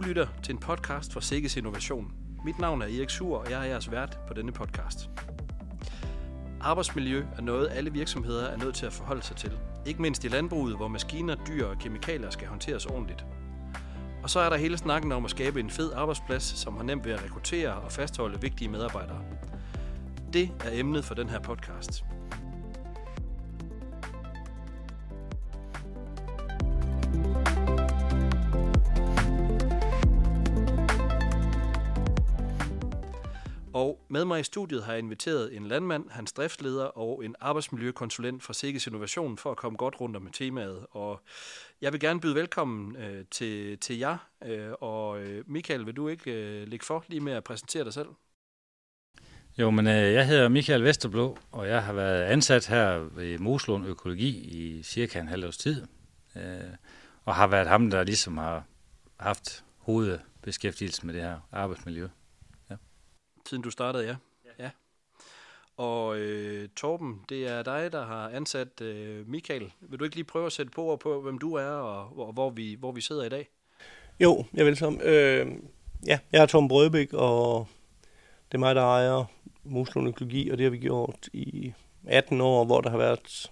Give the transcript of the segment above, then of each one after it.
Du lytter til en podcast fra Sikkes Innovation. Mit navn er Erik Sur, og jeg er jeres vært på denne podcast. Arbejdsmiljø er noget, alle virksomheder er nødt til at forholde sig til. Ikke mindst i landbruget, hvor maskiner, dyr og kemikalier skal håndteres ordentligt. Og så er der hele snakken om at skabe en fed arbejdsplads, som har nemt ved at rekruttere og fastholde vigtige medarbejdere. Det er emnet for den her podcast. Mig i studiet har jeg inviteret en landmand, hans driftsleder og en arbejdsmiljøkonsulent fra Sikkes Innovation for at komme godt rundt om temaet. Og jeg vil gerne byde velkommen øh, til, til jer. Øh, og øh, Michael, vil du ikke øh, lægge for lige med at præsentere dig selv? Jo, men øh, jeg hedder Michael Vesterblå, og jeg har været ansat her ved Moslund Økologi i cirka en halv års tid. Øh, og har været ham, der ligesom har haft hovedbeskæftigelse med det her arbejdsmiljø. Siden du startede, ja. ja. ja. Og øh, Torben, det er dig, der har ansat øh, Michael. Vil du ikke lige prøve at sætte på på, hvem du er, og, og hvor, vi, hvor vi sidder i dag? Jo, jeg vil som. Øh, ja, jeg er Torben Brødbæk, og det er mig, der ejer Muslund Økologi, og det har vi gjort i 18 år, hvor der har været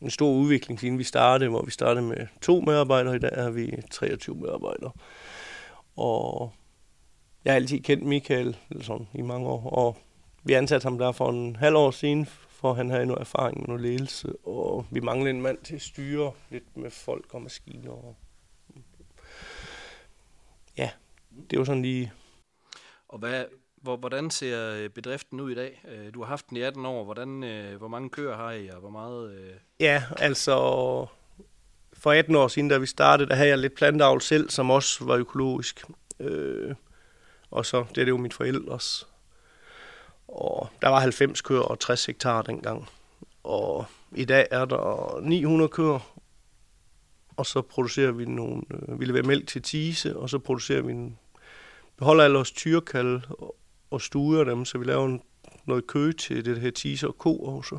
en stor udvikling, siden vi startede, hvor vi startede med to medarbejdere, i dag har vi 23 medarbejdere. Og jeg har altid kendt Michael sådan, i mange år, og vi ansatte ham der for en halv år siden, for han havde noget erfaring med noget ledelse, og vi manglede en mand til at styre lidt med folk og maskiner. Og ja, det var sådan lige... Og hvad, hvor, hvordan ser bedriften ud i dag? Øh, du har haft den i 18 år. Hvordan, øh, hvor mange køer har I, og hvor meget... Øh... Ja, altså for 18 år siden, da vi startede, der havde jeg lidt planteavl selv, som også var økologisk. Øh, og så, det er det jo mit forældres. Og der var 90 køer og 60 hektar dengang. Og i dag er der 900 køer, og så producerer vi nogle, øh, vi leverer mælk til tise, og så producerer vi en, beholder alle vores tyrkald og, og stuer dem, så vi laver en, noget kø til det her tise og ko også.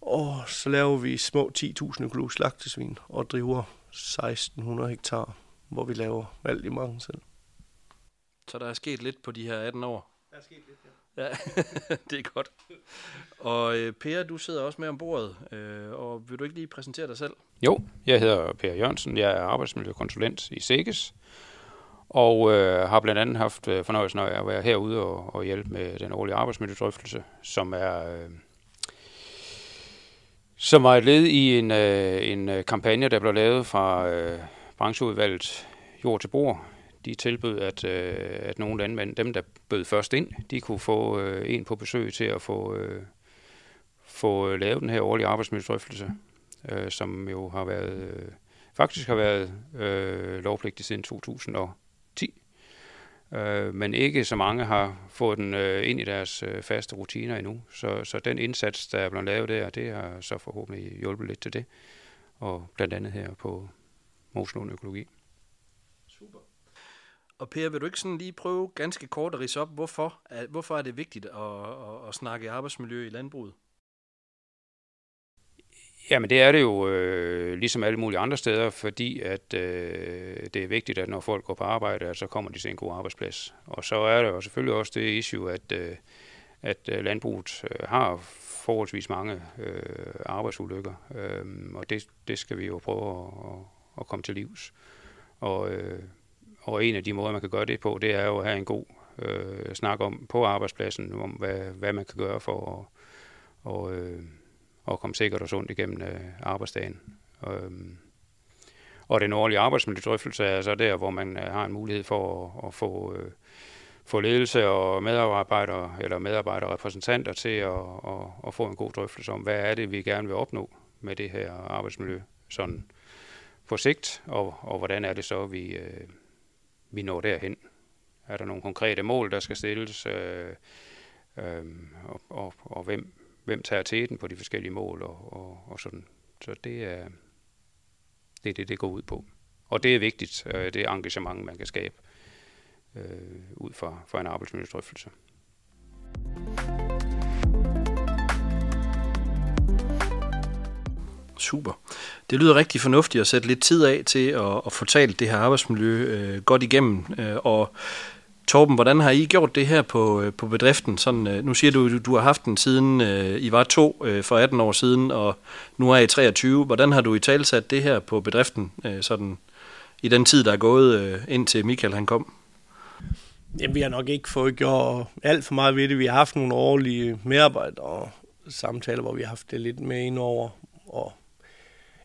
Og så laver vi små 10.000 økologiske slagtesvin og driver 1600 hektar, hvor vi laver alt i mange selv. Så der er sket lidt på de her 18 år? Der er sket lidt, ja. ja, det er godt. Og øh, Per, du sidder også med om bordet, øh, og vil du ikke lige præsentere dig selv? Jo, jeg hedder Per Jørgensen, jeg er arbejdsmiljøkonsulent i SEGES, og øh, har blandt andet haft øh, fornøjelsen af at være herude og, og hjælpe med den årlige arbejdsmiljødrøftelse, som er... Øh, som var et led i en, øh, en øh, kampagne, der blev lavet fra øh, brancheudvalget Jord til Bord de tilbød, at, øh, at nogle landmænd, dem der bød først ind, de kunne få øh, en på besøg til at få, øh, få øh, lavet den her årlige arbejdsmiljødrøftelse, øh, som jo har været, øh, faktisk har været øh, lovpligtig siden 2010. Øh, men ikke så mange har fået den øh, ind i deres øh, faste rutiner endnu. Så, så den indsats, der er blevet lavet der, det har så forhåbentlig hjulpet lidt til det. Og blandt andet her på Moslund Økologi. Super. Og Per, vil du ikke sådan lige prøve ganske kort at rise op, hvorfor, hvorfor er det vigtigt at, at, at snakke arbejdsmiljø i landbruget? Jamen det er det jo øh, ligesom alle mulige andre steder, fordi at øh, det er vigtigt, at når folk går på arbejde, at så kommer de til en god arbejdsplads. Og så er der jo selvfølgelig også det issue, at, øh, at øh, landbruget øh, har forholdsvis mange øh, arbejdsulykker, øh, og det, det skal vi jo prøve at, at komme til livs. Og øh, og en af de måder, man kan gøre det på, det er jo at have en god øh, snak om på arbejdspladsen, om hvad, hvad man kan gøre for at og, øh, og komme sikkert og sundt igennem øh, arbejdsdagen. Øh, og den årlige arbejdsmiljødrøftelse er så der, hvor man øh, har en mulighed for at, at få, øh, få ledelse og medarbejdere eller medarbejderrepræsentanter til at, at, at få en god drøftelse om, hvad er det, vi gerne vil opnå med det her arbejdsmiljø sådan på sigt, og, og hvordan er det så, vi, øh, vi når derhen. Er der nogle konkrete mål, der skal stilles, øh, øh, og, og, og hvem, hvem tager teten på de forskellige mål, og, og, og sådan. Så det er det, er det, det går ud på. Og det er vigtigt, øh, det engagement, man kan skabe øh, ud fra, fra en arbejdsmiljødrøftelse. Super. Det lyder rigtig fornuftigt at sætte lidt tid af til at, at få talt det her arbejdsmiljø øh, godt igennem. Øh, og Torben, hvordan har I gjort det her på, øh, på bedriften? Sådan, øh, nu siger du, du, du har haft den siden øh, I var to øh, for 18 år siden, og nu er I 23. Hvordan har du i talsat det her på bedriften øh, sådan, i den tid, der er gået, øh, indtil Michael han kom? Jamen, vi har nok ikke fået gjort alt for meget ved det. Vi har haft nogle årlige medarbejder og samtaler, hvor vi har haft det lidt med ind over. Og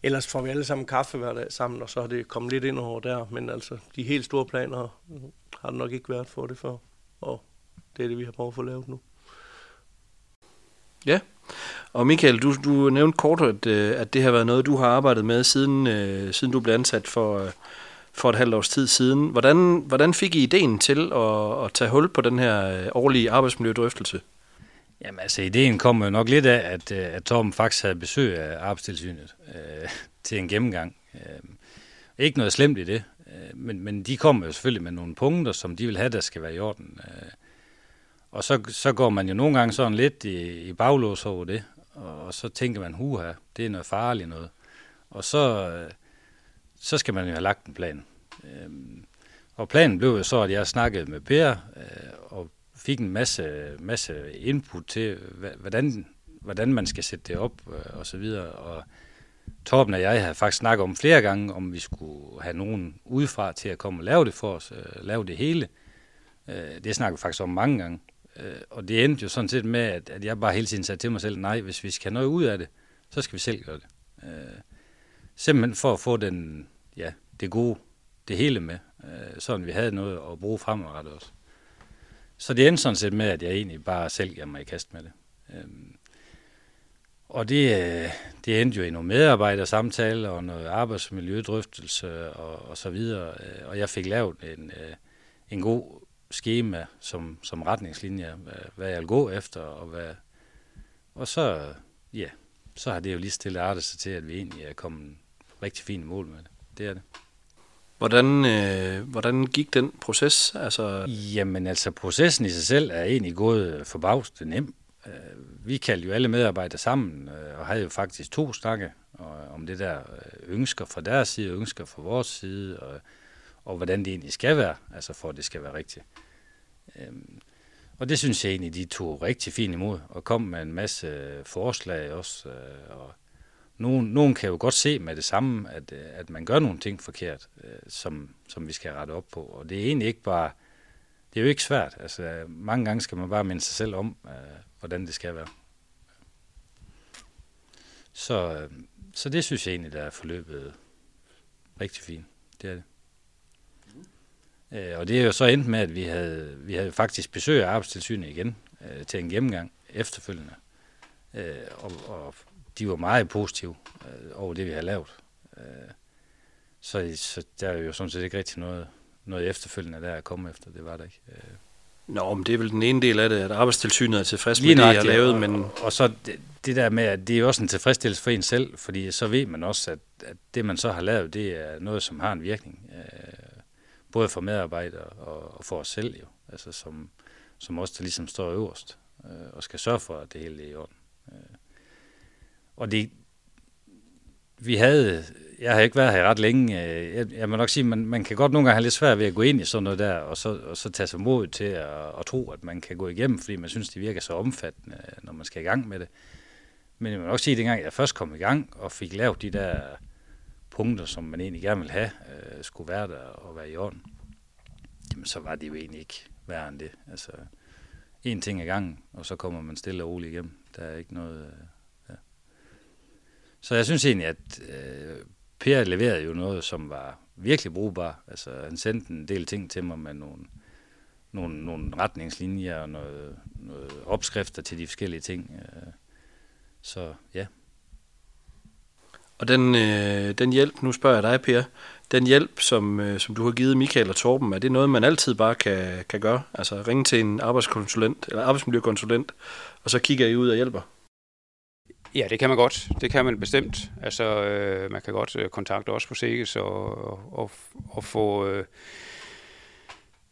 ellers får vi alle sammen kaffe hver dag sammen, og så har det kommet lidt ind over der. Men altså, de helt store planer har det nok ikke været for det før. Og det er det, vi har prøvet at få lavet nu. Ja, og Michael, du, du nævnte kort, at, øh, at det har været noget, du har arbejdet med, siden, øh, siden du blev ansat for, øh, for et halvt års tid siden. Hvordan, hvordan fik I ideen til at, at tage hul på den her øh, årlige arbejdsmiljødrøftelse? Jamen altså, ideen kom jo nok lidt af, at, øh, at Torben faktisk havde besøg af arbejdstilsynet øh, til en gennemgang. Øh, ikke noget slemt i det, øh, men, men de kommer jo selvfølgelig med nogle punkter, som de vil have, der skal være i orden. Øh, og så, så går man jo nogle gange sådan lidt i, i baglås over det, og, og så tænker man, huha, det er noget farligt noget. Og så, øh, så skal man jo have lagt en plan. Øh, og planen blev jo så, at jeg snakkede med Per, øh, og fik en masse, masse input til, hvordan, hvordan man skal sætte det op øh, og så videre. Og Torben og jeg havde faktisk snakket om flere gange, om vi skulle have nogen udefra til at komme og lave det for os, øh, lave det hele. Øh, det snakkede vi faktisk om mange gange. Øh, og det endte jo sådan set med, at, at jeg bare hele tiden sagde til mig selv, nej, hvis vi skal have noget ud af det, så skal vi selv gøre det. Øh, simpelthen for at få den, ja, det gode, det hele med, øh, sådan vi havde noget at bruge fremadrettet også. Så det endte sådan set med, at jeg egentlig bare selv gav mig i kast med det. Øhm, og det, øh, det endte jo i nogle medarbejdersamtaler og noget arbejdsmiljødrøftelse og, og så videre. Øh, og jeg fik lavet en, øh, en god schema som, som retningslinje, hvad, hvad jeg vil gå efter. Og, hvad, og så, ja, så har det jo lige stille artet sig til, at vi egentlig er kommet rigtig fint mål med det. Det er det. Hvordan, øh, hvordan gik den proces? Altså... Jamen altså, processen i sig selv er egentlig gået forbavst nem. Øh, vi kaldte jo alle medarbejdere sammen, øh, og havde jo faktisk to snakke om det der øh, ønsker fra deres side, og ønsker fra vores side, og, og hvordan det egentlig skal være, altså for at det skal være rigtigt. Øhm, og det synes jeg egentlig, de tog rigtig fint imod, og kom med en masse forslag også, og nogen, nogen kan jo godt se med det samme, at, øh, at man gør nogle ting forkert, øh, som, som vi skal rette op på. Og det er egentlig ikke bare, det er jo ikke svært. Altså, mange gange skal man bare minde sig selv om, øh, hvordan det skal være. Så, så det synes jeg egentlig, der er forløbet rigtig fint. Det er det. Og det er jo så endt med, at vi havde, vi havde faktisk besøg af arbejdstilsynet igen til en gennemgang efterfølgende. Og, og de var meget positive øh, over det, vi har lavet. Øh, så, så der er jo sådan set ikke rigtig noget, noget efterfølgende der at komme efter. Det var der ikke. Øh. Nå, men det er vel den ene del af det, at arbejdstilsynet er tilfreds med det, jeg har lavet. Og, men... og, og så det, det der med, at det er også en tilfredsstillelse for en selv, fordi så ved man også, at, at det man så har lavet, det er noget, som har en virkning. Øh, både for medarbejdere og, og for os selv jo, altså som, som også der ligesom står øverst øh, og skal sørge for, at det hele er i orden. Øh. Og det, vi havde, jeg har ikke været her ret længe, øh, jeg, jeg må nok sige, man, man kan godt nogle gange have lidt svært ved at gå ind i sådan noget der, og så, og så tage sig mod til at, at tro, at man kan gå igennem, fordi man synes, det virker så omfattende, når man skal i gang med det. Men jeg må nok sige, at dengang jeg først kom i gang og fik lavet de der punkter, som man egentlig gerne vil have, øh, skulle være der og være i orden, jamen så var det jo egentlig ikke værre end det. Altså, en ting ad gangen, og så kommer man stille og roligt igennem. Der er ikke noget... Øh, så jeg synes egentlig, at øh, Per leverede jo noget, som var virkelig brugbar. Altså, han sendte en del ting til mig med nogle, nogle, nogle retningslinjer og noget, noget opskrifter til de forskellige ting. Øh, så ja. Og den, øh, den hjælp, nu spørger jeg dig, Per, den hjælp, som, øh, som du har givet Michael og Torben, er det noget, man altid bare kan, kan gøre? Altså ringe til en arbejdskonsulent, eller arbejdsmiljøkonsulent, og så kigger I ud og hjælper? Ja, det kan man godt. Det kan man bestemt. Altså, øh, man kan godt øh, kontakte os på Sikkes og, og, og få øh,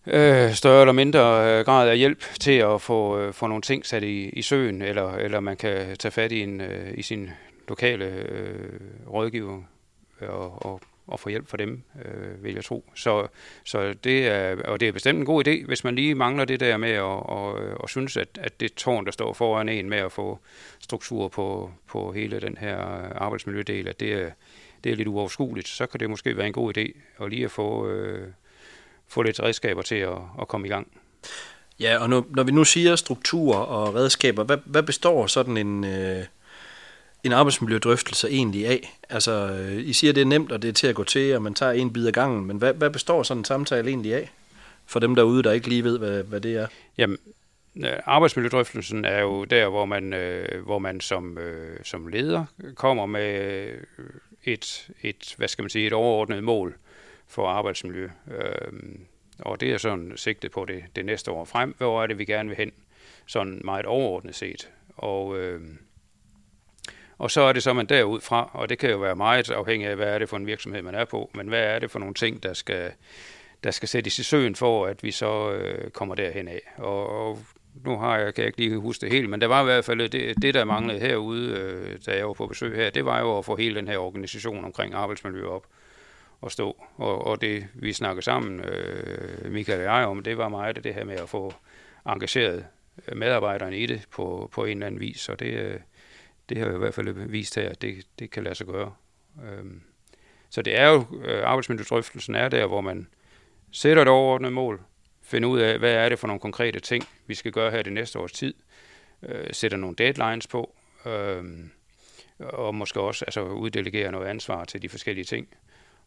øh, større eller mindre øh, grad af hjælp til at få, øh, få nogle ting sat i, i søen, eller, eller man kan tage fat i, en, øh, i sin lokale øh, rådgiver og, og, og få hjælp fra dem, øh, vil jeg tro. Så, så det er, og det er bestemt en god idé, hvis man lige mangler det der med at og, og øh, synes, at, at det tårn, der står foran en med at få struktur på, på hele den her arbejdsmiljødel, at det er, det er lidt uoverskueligt, så kan det måske være en god idé at lige at få, øh, få lidt redskaber til at, at komme i gang. Ja, og når, når vi nu siger struktur og redskaber, hvad, hvad består sådan en, øh, en arbejdsmiljødrøftelse egentlig af? Altså, øh, I siger, det er nemt, og det er til at gå til, og man tager en bid af gangen, men hvad, hvad består sådan en samtale egentlig af? For dem derude, der ikke lige ved, hvad, hvad det er. Jamen, øh, arbejdsmiljødrøftelsen er jo der, hvor man, øh, hvor man som, øh, som leder kommer med øh, et, et, hvad skal man sige, et overordnet mål for arbejdsmiljø. Øh, og det er sådan sigtet på det, det næste år frem. Hvor er det, vi gerne vil hen? Sådan meget overordnet set. Og, øh, og så er det så, man derudfra, og det kan jo være meget afhængigt af, hvad er det for en virksomhed, man er på, men hvad er det for nogle ting, der skal, der skal sættes i søen for, at vi så øh, kommer derhen af. Og, og nu har jeg, kan jeg ikke lige huske det helt, men der var i hvert fald øh, det, det der manglede herude, øh, da jeg var på besøg her, det var jo at få hele den her organisation omkring arbejdsmiljø op at stå. Og, og det, vi snakkede sammen, øh, Michael og jeg, om, det var meget det her med at få engageret medarbejderne i det på, på en eller anden vis, og det, øh, det har jo i hvert fald vist her, at det, det kan lade sig gøre. Øhm, så det er jo, øh, arbejdsmiljødrøftelsen er der, hvor man sætter et overordnet mål, finder ud af, hvad er det for nogle konkrete ting, vi skal gøre her det næste års tid, øh, sætter nogle deadlines på, øh, og måske også altså, uddelegere noget ansvar til de forskellige ting.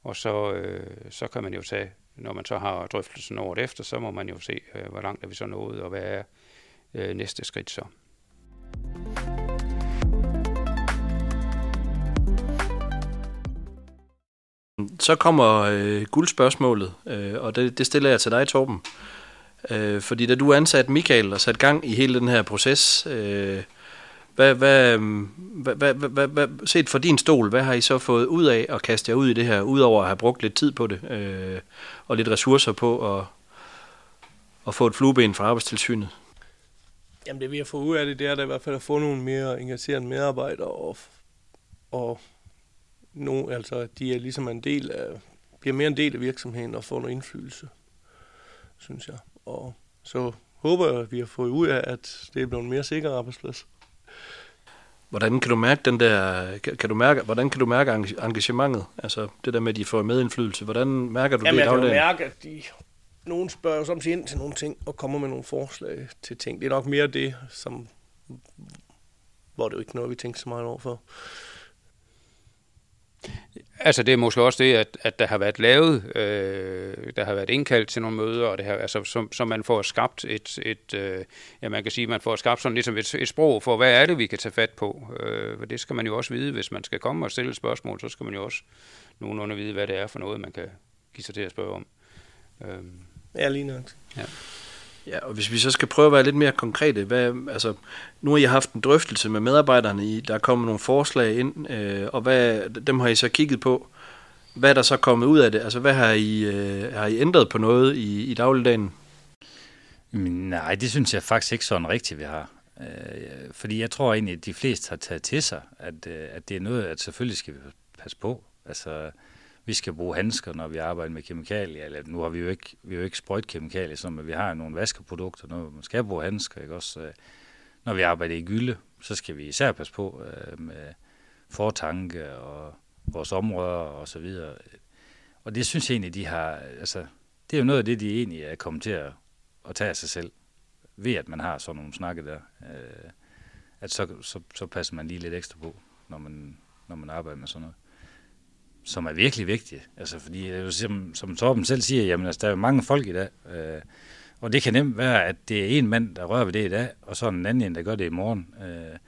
Og så, øh, så kan man jo tage, når man så har drøftelsen året efter, så må man jo se, øh, hvor langt er vi så nået, og hvad er øh, næste skridt så. Så kommer øh, guldspørgsmålet, øh, og det, det stiller jeg til dig, Torben. Øh, fordi da du ansatte Michael og satte gang i hele den her proces, øh, hvad, hvad, hvad, hvad, hvad, hvad, set fra din stol, hvad har I så fået ud af at kaste jer ud i det her, udover at have brugt lidt tid på det, øh, og lidt ressourcer på at, at få et flueben fra arbejdstilsynet? Jamen det vi har fået ud af det, det er da i hvert fald at få nogle mere engagerede medarbejdere, og, og no, altså, de er ligesom en del af, bliver mere en del af virksomheden og får noget indflydelse, synes jeg. Og så håber jeg, at vi har fået ud af, at det er blevet en mere sikker arbejdsplads. Hvordan kan du mærke den der, kan, du mærke, hvordan kan du mærke engagementet? Altså det der med, at de får medindflydelse. Hvordan mærker du Jamen, det i dagligdagen? jeg kan mærke, at de, nogen spørger som ind til nogle ting, og kommer med nogle forslag til ting. Det er nok mere det, som, hvor det jo ikke noget, vi tænker så meget over for. Altså det er måske også det, at, at der har været lavet, øh, der har været indkaldt til nogle møder, og det har, altså, som, som man får skabt et, et øh, ja man kan sige, man får skabt sådan ligesom et, et sprog for, hvad er det, vi kan tage fat på. Øh, det skal man jo også vide, hvis man skal komme og stille et spørgsmål, så skal man jo også nogenlunde vide, hvad det er for noget, man kan give sig til at spørge om. Øh. Ja, lige nok. Ja. Ja, og hvis vi så skal prøve at være lidt mere konkrete, hvad, altså, nu har I haft en drøftelse med medarbejderne, i, der er kommet nogle forslag ind, øh, og hvad, dem har I så kigget på. Hvad er der så kommet ud af det? Altså, hvad har I, øh, har I ændret på noget i, i dagligdagen? Nej, det synes jeg faktisk ikke sådan rigtigt, vi har. Øh, fordi jeg tror egentlig, at de fleste har taget til sig, at, øh, at det er noget, at selvfølgelig skal vi passe på. Altså, vi skal bruge handsker, når vi arbejder med kemikalier. Eller, nu har vi jo ikke, vi har jo ikke sprøjt kemikalier, så, men vi har nogle vaskeprodukter, når man skal bruge handsker. Ikke? Også, øh, når vi arbejder i gylde, så skal vi især passe på øh, med fortanke og vores områder og så videre. Og det synes jeg egentlig, de har, altså, det er jo noget af det, de egentlig er kommet til at, at tage af sig selv, ved at man har sådan nogle snakke der. Øh, at så, så, så passer man lige lidt ekstra på, når man, når man arbejder med sådan noget som er virkelig vigtige. Altså, fordi, øh, som, som Torben selv siger, jamen, altså, der er jo mange folk i dag, øh, og det kan nemt være, at det er en mand, der rører ved det i dag, og så en anden en, der gør det i morgen. Øh,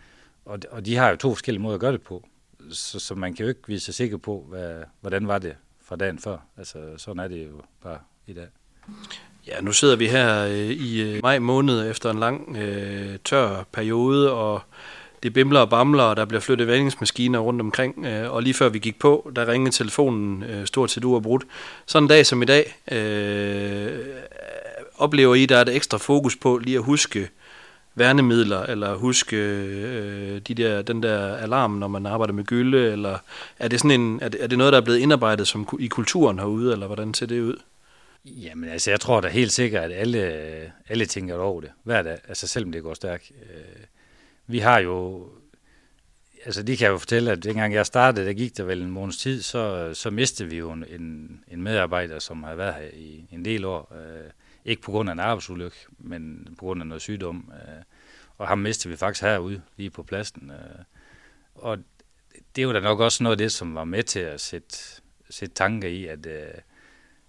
og, og de har jo to forskellige måder at gøre det på. Så, så man kan jo ikke vise sig sikker på, hvad, hvordan var det fra dagen før. Altså, sådan er det jo bare i dag. Ja, nu sidder vi her øh, i øh, maj måned efter en lang øh, tør periode, og det bimler og bamler, og der bliver flyttet vandingsmaskiner rundt omkring, øh, og lige før vi gik på, der ringede telefonen øh, stort set uafbrudt. Sådan en dag som i dag, øh, oplever I, der er et ekstra fokus på lige at huske, værnemidler, eller huske øh, de der, den der alarm, når man arbejder med gylde, eller er det, sådan en, er det, er det noget, der er blevet indarbejdet som, i kulturen herude, eller hvordan ser det ud? Jamen altså, jeg tror da helt sikkert, at alle, alle tænker over det hver dag, altså selvom det går stærkt. Øh, vi har jo, altså de kan jo fortælle, at dengang jeg startede, der gik der vel en måneds tid, så, så mistede vi jo en, en medarbejder, som har været her i en del år. Øh, ikke på grund af en arbejdsulykke, men på grund af noget sygdom. Øh, og ham mistede vi faktisk herude, lige på pladsen. Øh, og det var da nok også noget af det, som var med til at sætte, sætte tanker i, at, øh,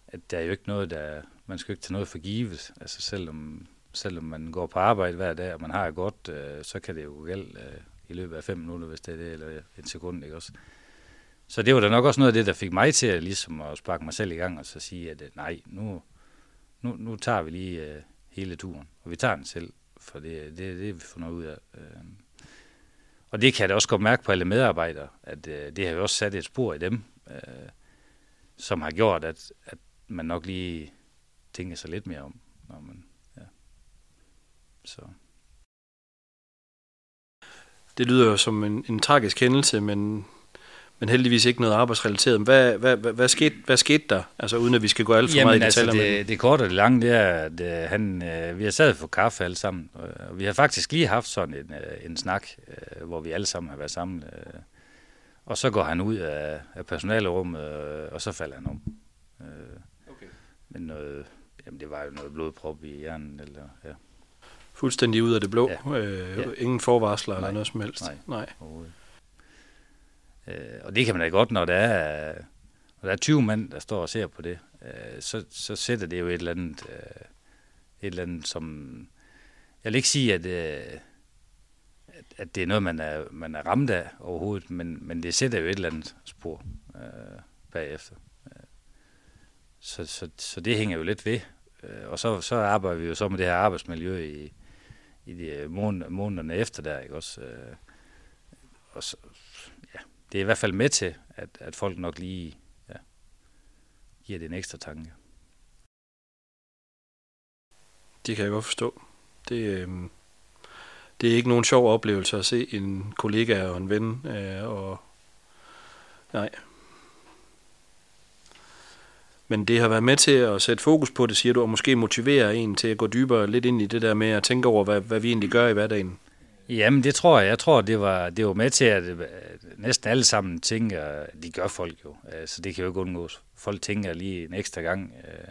at der er jo ikke noget, der... Man skal ikke tage noget for givet. Altså selvom, selvom man går på arbejde hver dag, og man har det godt, øh, så kan det jo gælde øh, i løbet af fem minutter, hvis det er det, eller en sekund, ikke også? Så det var da nok også noget af det, der fik mig til at, ligesom at sparke mig selv i gang og så sige, at øh, nej, nu, nu, nu tager vi lige øh, hele turen, og vi tager den selv, for det, det, det vi får noget ud af. Øh. Og det kan jeg da også godt mærke på alle medarbejdere, at øh, det har jo også sat et spor i dem, øh, som har gjort, at, at man nok lige tænker sig lidt mere om, når man. Så. Det lyder jo som en, en tragisk hændelse, men men heldigvis ikke noget arbejdsrelateret. Hvad, hvad, hvad, hvad, skete, hvad skete der, altså uden at vi skal gå alt for Jamen, meget i altså, detaljer? Det, med det korte og det lange, det er, at uh, han, uh, vi har sad for kaffe alle sammen, og vi har faktisk lige haft sådan en, uh, en snak, uh, hvor vi alle sammen har været sammen. Uh, og så går han ud af, af personalerummet, uh, og så falder han om. Uh, okay. Men noget, jamen, det var jo noget blodprop i hjernen, eller ja. Fuldstændig ud af det blå. Ja. Øh, ja. Ingen forvarsler Nej. eller noget som helst. Nej, Nej. Øh, og det kan man da godt, når der er, når der er 20 mænd, der står og ser på det, øh, så, så sætter det jo et eller andet, øh, et eller andet som... Jeg vil ikke sige, at, øh, at, at det er noget, man er, man er ramt af overhovedet, men, men det sætter jo et eller andet spor øh, bagefter. Øh, så, så, så det hænger jo lidt ved. Øh, og så, så arbejder vi jo så med det her arbejdsmiljø i, i de øh, månederne efter der, ikke også? Øh, Og så, ja, det er i hvert fald med til, at, at folk nok lige ja, giver det en ekstra tanke. Det kan jeg godt forstå. Det, øh, det er ikke nogen sjov oplevelse at se en kollega og en ven, øh, og nej. Men det har været med til at sætte fokus på det, siger du, og måske motivere en til at gå dybere lidt ind i det der med at tænke over, hvad, hvad vi egentlig gør i hverdagen. Jamen, det tror jeg. Jeg tror, det var, det var med til, at øh, næsten alle sammen tænker, de gør folk jo, øh, så det kan jo ikke undgås. Folk tænker lige en ekstra gang, øh,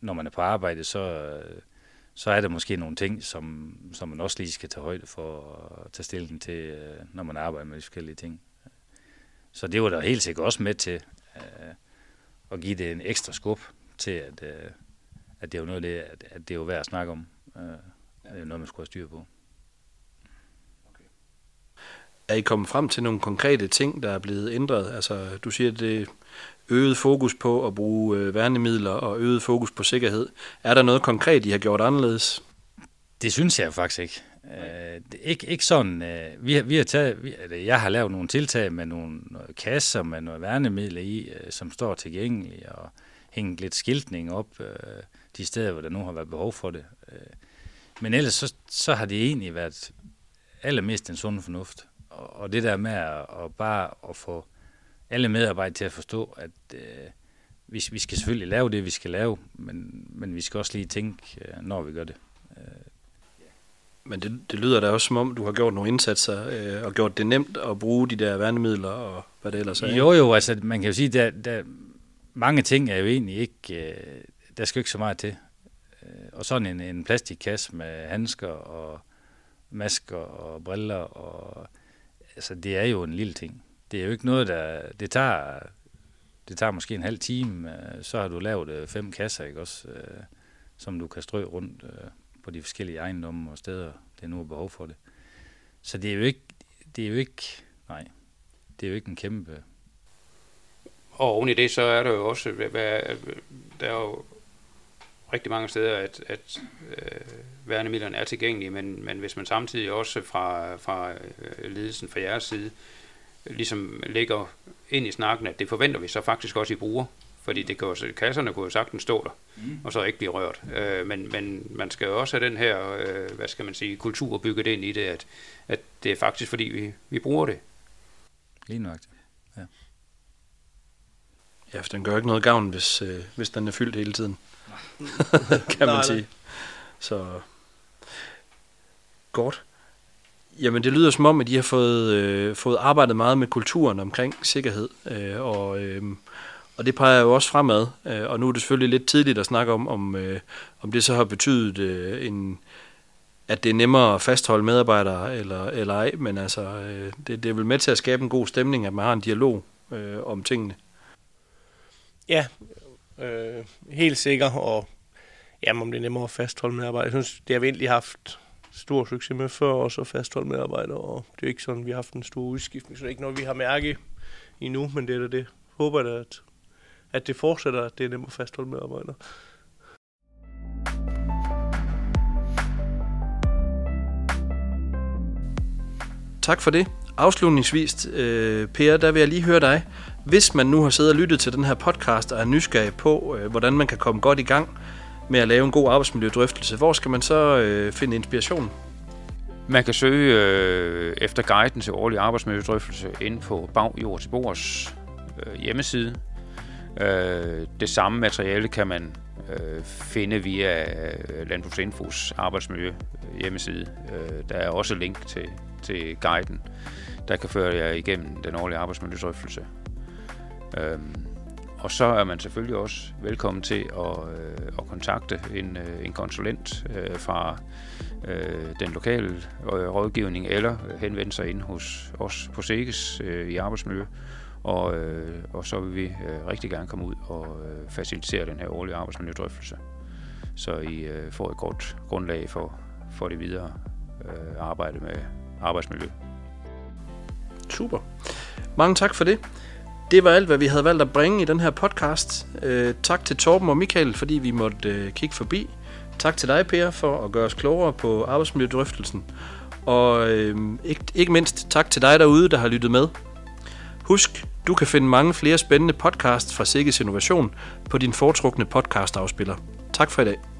når man er på arbejde, så, så er der måske nogle ting, som, som man også lige skal tage højde for at tage stilling til, når man arbejder med de forskellige ting. Så det var der helt sikkert også med til at give det en ekstra skub til, at, at det er jo noget det, at, at det er jo værd at snakke om. Det er jo noget, man skulle have styr på. Er I kommet frem til nogle konkrete ting, der er blevet ændret? Altså, du siger, det øget fokus på at bruge øh, værnemidler og øget fokus på sikkerhed. Er der noget konkret, I har gjort anderledes? Det synes jeg faktisk ikke. Øh, ikke, ikke sådan. Øh, vi, har, vi har taget, vi, eller jeg har lavet nogle tiltag med nogle, kasser med noget værnemidler i, øh, som står tilgængelige, og hængt lidt skiltning op øh, de steder, hvor der nu har været behov for det. Øh, men ellers så, så har det egentlig været allermest en sund fornuft og og det der med at, at bare at få alle medarbejdere til at forstå, at øh, vi, vi skal selvfølgelig lave det, vi skal lave, men, men vi skal også lige tænke, øh, når vi gør det. Øh. Men det, det lyder da også som om, du har gjort nogle indsatser øh, og gjort det nemt at bruge de der værnemidler og hvad det ellers er. Jo, jo, altså man kan jo sige, at der, der, mange ting er jo egentlig ikke, øh, der skal jo ikke så meget til. Øh, og sådan en, en plastikkasse med handsker og masker og briller og altså, det er jo en lille ting. Det er jo ikke noget, der... Det tager, det tager måske en halv time, øh, så har du lavet øh, fem kasser, ikke også? Øh, som du kan strø rundt øh på de forskellige ejendomme og steder, det nu er behov for det. Så det er jo ikke... Det er jo ikke... Nej, det er jo ikke en kæmpe... Og oven i det, så er der jo også... Hvad, der er jo rigtig mange steder, at, at øh, værnemidlerne er tilgængelige, men, men hvis man samtidig også fra, fra øh, ledelsen fra jeres side ligesom lægger ind i snakken, at det forventer vi så faktisk også, I bruger, fordi det kan jo, kasserne kunne jo sagtens stå der, mm. og så ikke blive rørt. Øh, men, men man skal jo også have den her, øh, hvad skal man sige, kultur bygget ind i det, at, at det er faktisk fordi, vi, vi bruger det. Lige nøjagtigt. Ja. Ja, for den gør ikke noget gavn, hvis, øh, hvis den er fyldt hele tiden. kan man Nej, sige. Så godt. Jamen, det lyder som om, at de har fået, øh, fået arbejdet meget med kulturen omkring sikkerhed, øh, og, øh, og det peger jo også fremad. Øh, og nu er det selvfølgelig lidt tidligt at snakke om, om, øh, om det så har betydet øh, en, at det er nemmere at fastholde medarbejdere eller, eller ej, men altså, øh, det, det er vel med til at skabe en god stemning, at man har en dialog øh, om tingene. Ja, øh, helt sikker, og jamen, om det er nemmere at fastholde medarbejdere. Jeg synes, det har vi egentlig haft stor succes med før, også at fastholde medarbejdere, og det er ikke sådan, vi har haft en stor udskiftning, så det er ikke noget, vi har mærket endnu, men det er da det. Håber da, at, at det fortsætter, at det er nemmere at fastholde medarbejdere. Tak for det. Afslutningsvis, øh, Per, der vil jeg lige høre dig. Hvis man nu har siddet og lyttet til den her podcast og er nysgerrig på, øh, hvordan man kan komme godt i gang med at lave en god arbejdsmiljødrøftelse, hvor skal man så øh, finde inspiration? Man kan søge øh, efter guiden til årlig arbejdsmiljødrøftelse inde på Bag Jord til Bords øh, hjemmeside. Øh, det samme materiale kan man øh, finde via øh, Landbrugsinfos arbejdsmiljø øh, hjemmeside. Øh, der er også link til, til guiden, der kan føre jer igennem den årlige arbejdsmiljødrøftelse. Øh, og så er man selvfølgelig også velkommen til at, øh, at kontakte en, øh, en konsulent øh, fra øh, den lokale øh, rådgivning, eller henvende sig ind hos os på SEGES øh, i arbejdsmiljø, og, øh, og så vil vi øh, rigtig gerne komme ud og øh, facilitere den her årlige arbejdsmiljødrøftelse, så I øh, får et godt grundlag for, for det videre øh, arbejde med arbejdsmiljø. Super. Mange tak for det. Det var alt, hvad vi havde valgt at bringe i den her podcast. Øh, tak til Torben og Michael, fordi vi måtte øh, kigge forbi. Tak til dig, Per, for at gøre os klogere på arbejdsmiljødrøftelsen. Og øh, ikke, ikke mindst tak til dig derude, der har lyttet med. Husk, du kan finde mange flere spændende podcasts fra Sikkes Innovation på din foretrukne podcastafspiller. Tak for i dag.